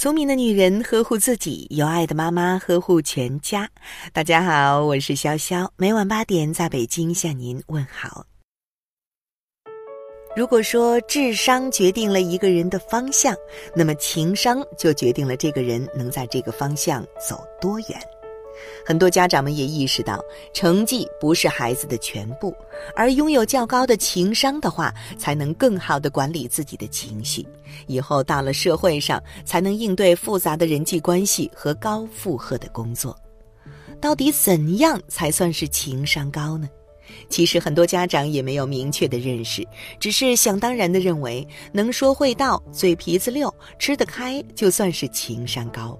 聪明的女人呵护自己，有爱的妈妈呵护全家。大家好，我是潇潇，每晚八点在北京向您问好。如果说智商决定了一个人的方向，那么情商就决定了这个人能在这个方向走多远。很多家长们也意识到，成绩不是孩子的全部，而拥有较高的情商的话，才能更好的管理自己的情绪，以后到了社会上，才能应对复杂的人际关系和高负荷的工作。到底怎样才算是情商高呢？其实很多家长也没有明确的认识，只是想当然的认为，能说会道、嘴皮子溜、吃得开，就算是情商高。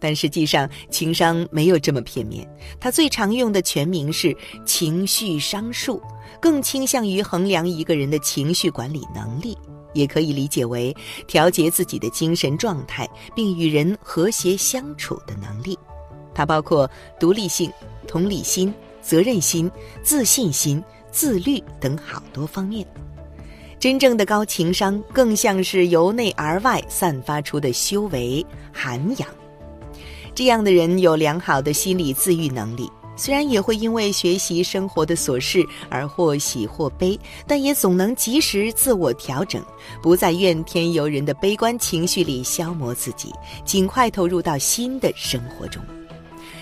但实际上，情商没有这么片面。它最常用的全名是情绪商数，更倾向于衡量一个人的情绪管理能力，也可以理解为调节自己的精神状态并与人和谐相处的能力。它包括独立性、同理心、责任心、自信心、自律等好多方面。真正的高情商，更像是由内而外散发出的修为涵养。这样的人有良好的心理自愈能力，虽然也会因为学习生活的琐事而或喜或悲，但也总能及时自我调整，不在怨天尤人的悲观情绪里消磨自己，尽快投入到新的生活中。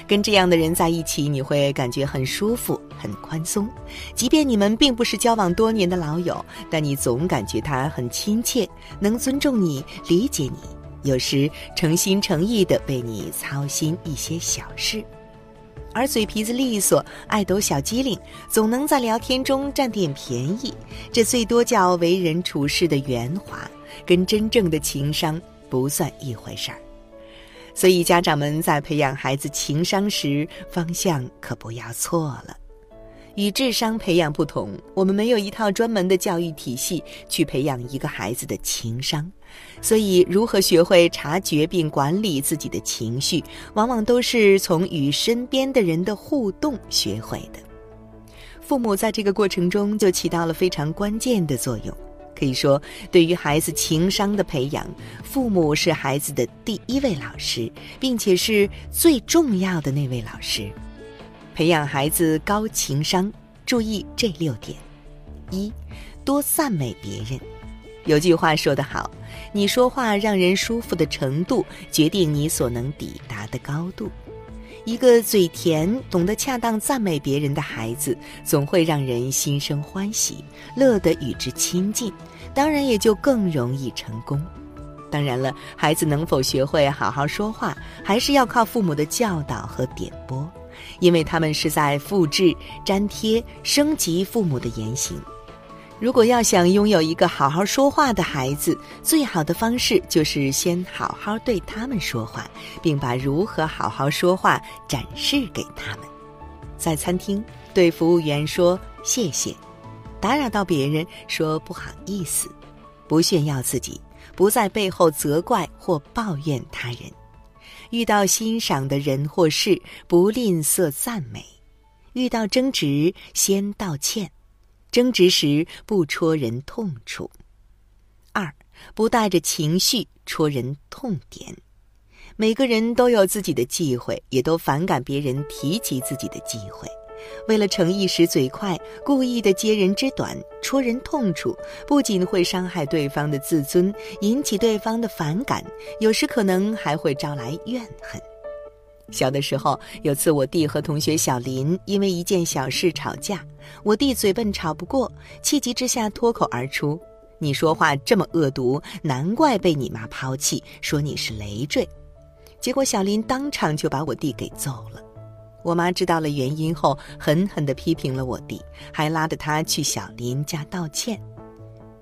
跟这样的人在一起，你会感觉很舒服、很宽松。即便你们并不是交往多年的老友，但你总感觉他很亲切，能尊重你、理解你。有时诚心诚意的为你操心一些小事，而嘴皮子利索、爱抖小机灵，总能在聊天中占点便宜，这最多叫为人处事的圆滑，跟真正的情商不算一回事儿。所以家长们在培养孩子情商时，方向可不要错了。与智商培养不同，我们没有一套专门的教育体系去培养一个孩子的情商，所以如何学会察觉并管理自己的情绪，往往都是从与身边的人的互动学会的。父母在这个过程中就起到了非常关键的作用。可以说，对于孩子情商的培养，父母是孩子的第一位老师，并且是最重要的那位老师。培养孩子高情商，注意这六点：一，多赞美别人。有句话说得好，你说话让人舒服的程度，决定你所能抵达的高度。一个嘴甜、懂得恰当赞美别人的孩子，总会让人心生欢喜，乐得与之亲近，当然也就更容易成功。当然了，孩子能否学会好好说话，还是要靠父母的教导和点拨。因为他们是在复制、粘贴、升级父母的言行。如果要想拥有一个好好说话的孩子，最好的方式就是先好好对他们说话，并把如何好好说话展示给他们。在餐厅对服务员说谢谢，打扰到别人说不好意思，不炫耀自己，不在背后责怪或抱怨他人。遇到欣赏的人或事，不吝啬赞美；遇到争执，先道歉；争执时不戳人痛处。二，不带着情绪戳人痛点。每个人都有自己的忌讳，也都反感别人提及自己的忌讳。为了逞一时嘴快，故意的揭人之短，戳人痛处，不仅会伤害对方的自尊，引起对方的反感，有时可能还会招来怨恨。小的时候，有次我弟和同学小林因为一件小事吵架，我弟嘴笨吵不过，气急之下脱口而出：“你说话这么恶毒，难怪被你妈抛弃，说你是累赘。”结果小林当场就把我弟给揍了。我妈知道了原因后，狠狠地批评了我弟，还拉着他去小林家道歉。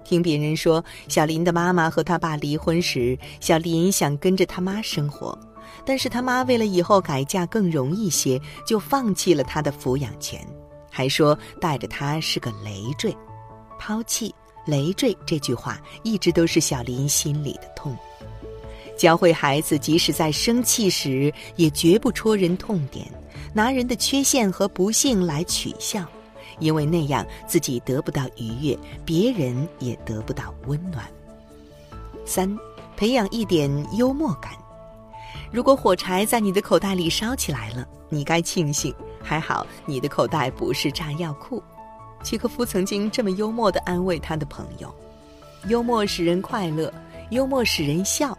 听别人说，小林的妈妈和他爸离婚时，小林想跟着他妈生活，但是他妈为了以后改嫁更容易些，就放弃了他的抚养权，还说带着他是个累赘。抛弃累赘这句话，一直都是小林心里的痛。教会孩子，即使在生气时，也绝不戳人痛点。拿人的缺陷和不幸来取笑，因为那样自己得不到愉悦，别人也得不到温暖。三，培养一点幽默感。如果火柴在你的口袋里烧起来了，你该庆幸，还好你的口袋不是炸药库。契诃夫曾经这么幽默地安慰他的朋友：“幽默使人快乐，幽默使人笑。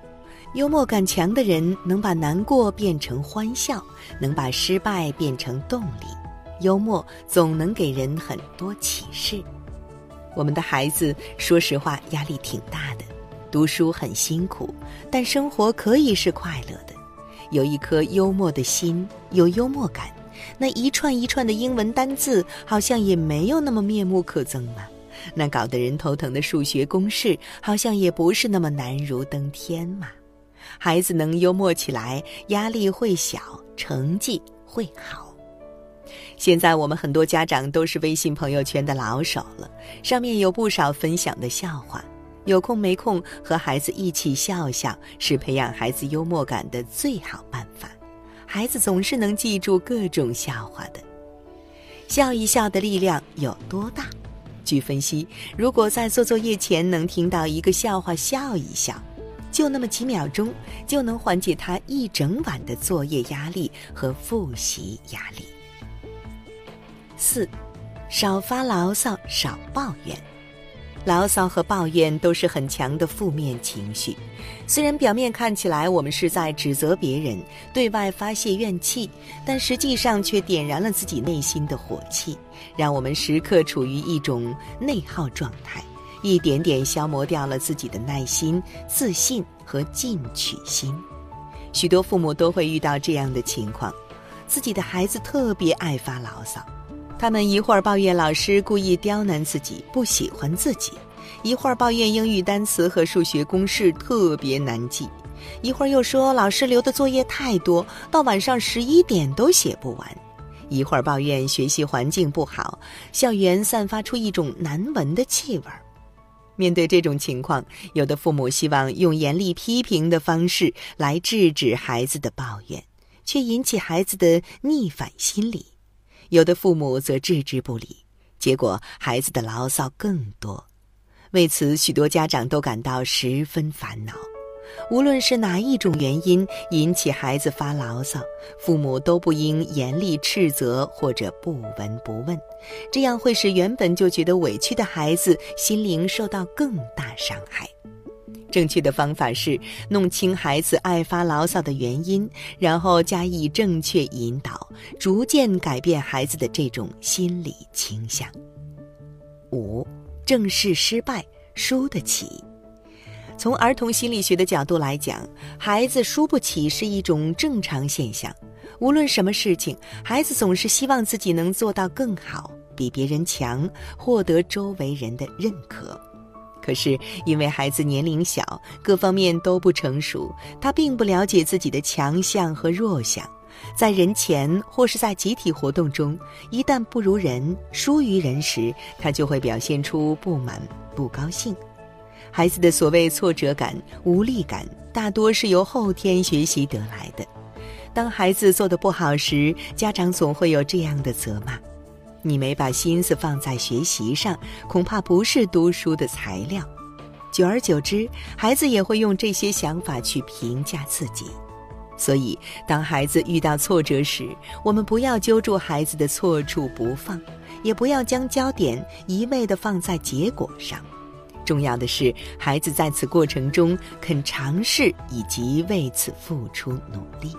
幽默感强的人能把难过变成欢笑，能把失败变成动力。幽默总能给人很多启示。”我们的孩子，说实话压力挺大的，读书很辛苦，但生活可以是快乐的。有一颗幽默的心，有幽默感，那一串一串的英文单字好像也没有那么面目可憎嘛。那搞得人头疼的数学公式好像也不是那么难如登天嘛。孩子能幽默起来，压力会小，成绩会好。现在我们很多家长都是微信朋友圈的老手了，上面有不少分享的笑话。有空没空和孩子一起笑笑，是培养孩子幽默感的最好办法。孩子总是能记住各种笑话的。笑一笑的力量有多大？据分析，如果在做作业前能听到一个笑话笑一笑，就那么几秒钟，就能缓解他一整晚的作业压力和复习压力。四，少发牢骚，少抱怨。牢骚和抱怨都是很强的负面情绪，虽然表面看起来我们是在指责别人，对外发泄怨气，但实际上却点燃了自己内心的火气，让我们时刻处于一种内耗状态，一点点消磨掉了自己的耐心、自信和进取心。许多父母都会遇到这样的情况，自己的孩子特别爱发牢骚。他们一会儿抱怨老师故意刁难自己，不喜欢自己；一会儿抱怨英语单词和数学公式特别难记；一会儿又说老师留的作业太多，到晚上十一点都写不完；一会儿抱怨学习环境不好，校园散发出一种难闻的气味儿。面对这种情况，有的父母希望用严厉批评的方式来制止孩子的抱怨，却引起孩子的逆反心理。有的父母则置之不理，结果孩子的牢骚更多。为此，许多家长都感到十分烦恼。无论是哪一种原因引起孩子发牢骚，父母都不应严厉斥责或者不闻不问，这样会使原本就觉得委屈的孩子心灵受到更大伤害。正确的方法是弄清孩子爱发牢骚的原因，然后加以正确引导，逐渐改变孩子的这种心理倾向。五，正视失败，输得起。从儿童心理学的角度来讲，孩子输不起是一种正常现象。无论什么事情，孩子总是希望自己能做到更好，比别人强，获得周围人的认可。可是，因为孩子年龄小，各方面都不成熟，他并不了解自己的强项和弱项，在人前或是在集体活动中，一旦不如人、输于人时，他就会表现出不满、不高兴。孩子的所谓挫折感、无力感，大多是由后天学习得来的。当孩子做得不好时，家长总会有这样的责骂。你没把心思放在学习上，恐怕不是读书的材料。久而久之，孩子也会用这些想法去评价自己。所以，当孩子遇到挫折时，我们不要揪住孩子的错处不放，也不要将焦点一味地放在结果上。重要的是，孩子在此过程中肯尝试以及为此付出努力。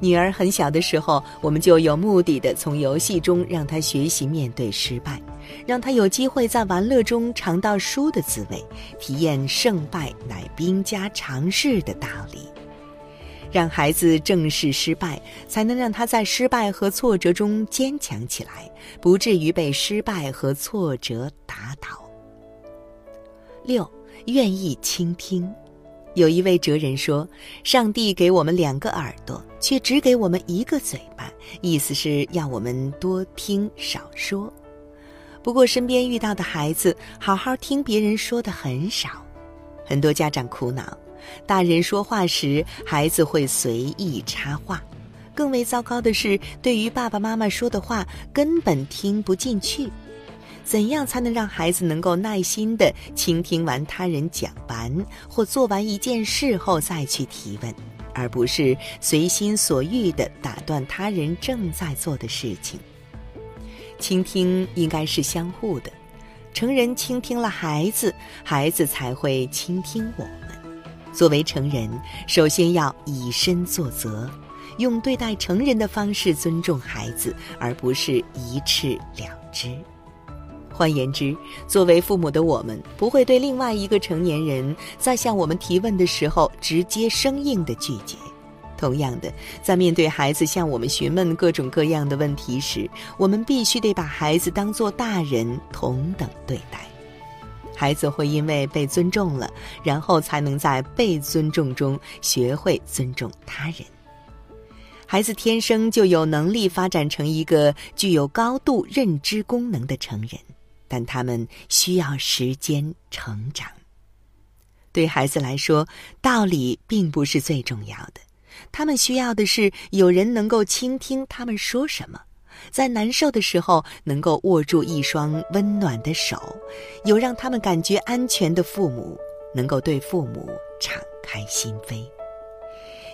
女儿很小的时候，我们就有目的的从游戏中让她学习面对失败，让她有机会在玩乐中尝到输的滋味，体验胜败乃兵家常事的道理。让孩子正视失败，才能让他在失败和挫折中坚强起来，不至于被失败和挫折打倒。六，愿意倾听。有一位哲人说：“上帝给我们两个耳朵，却只给我们一个嘴巴，意思是要我们多听少说。”不过，身边遇到的孩子好好听别人说的很少，很多家长苦恼：大人说话时，孩子会随意插话；更为糟糕的是，对于爸爸妈妈说的话，根本听不进去。怎样才能让孩子能够耐心的倾听完他人讲完或做完一件事后再去提问，而不是随心所欲的打断他人正在做的事情？倾听应该是相互的，成人倾听了孩子，孩子才会倾听我们。作为成人，首先要以身作则，用对待成人的方式尊重孩子，而不是一斥了之。换言之，作为父母的我们，不会对另外一个成年人在向我们提问的时候直接生硬的拒绝。同样的，在面对孩子向我们询问各种各样的问题时，我们必须得把孩子当作大人同等对待。孩子会因为被尊重了，然后才能在被尊重中学会尊重他人。孩子天生就有能力发展成一个具有高度认知功能的成人，但他们需要时间成长。对孩子来说，道理并不是最重要的，他们需要的是有人能够倾听他们说什么。在难受的时候，能够握住一双温暖的手；有让他们感觉安全的父母，能够对父母敞开心扉。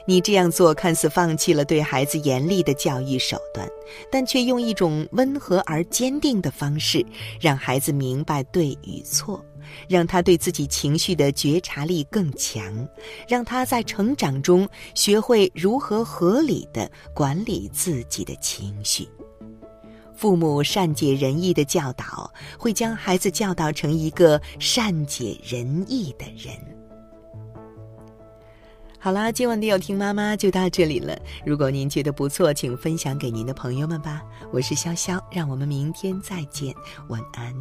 你这样做看似放弃了对孩子严厉的教育手段，但却用一种温和而坚定的方式，让孩子明白对与错，让他对自己情绪的觉察力更强，让他在成长中学会如何合理的管理自己的情绪。父母善解人意的教导，会将孩子教导成一个善解人意的人。好啦，今晚的有听妈妈就到这里了。如果您觉得不错，请分享给您的朋友们吧。我是潇潇，让我们明天再见，晚安。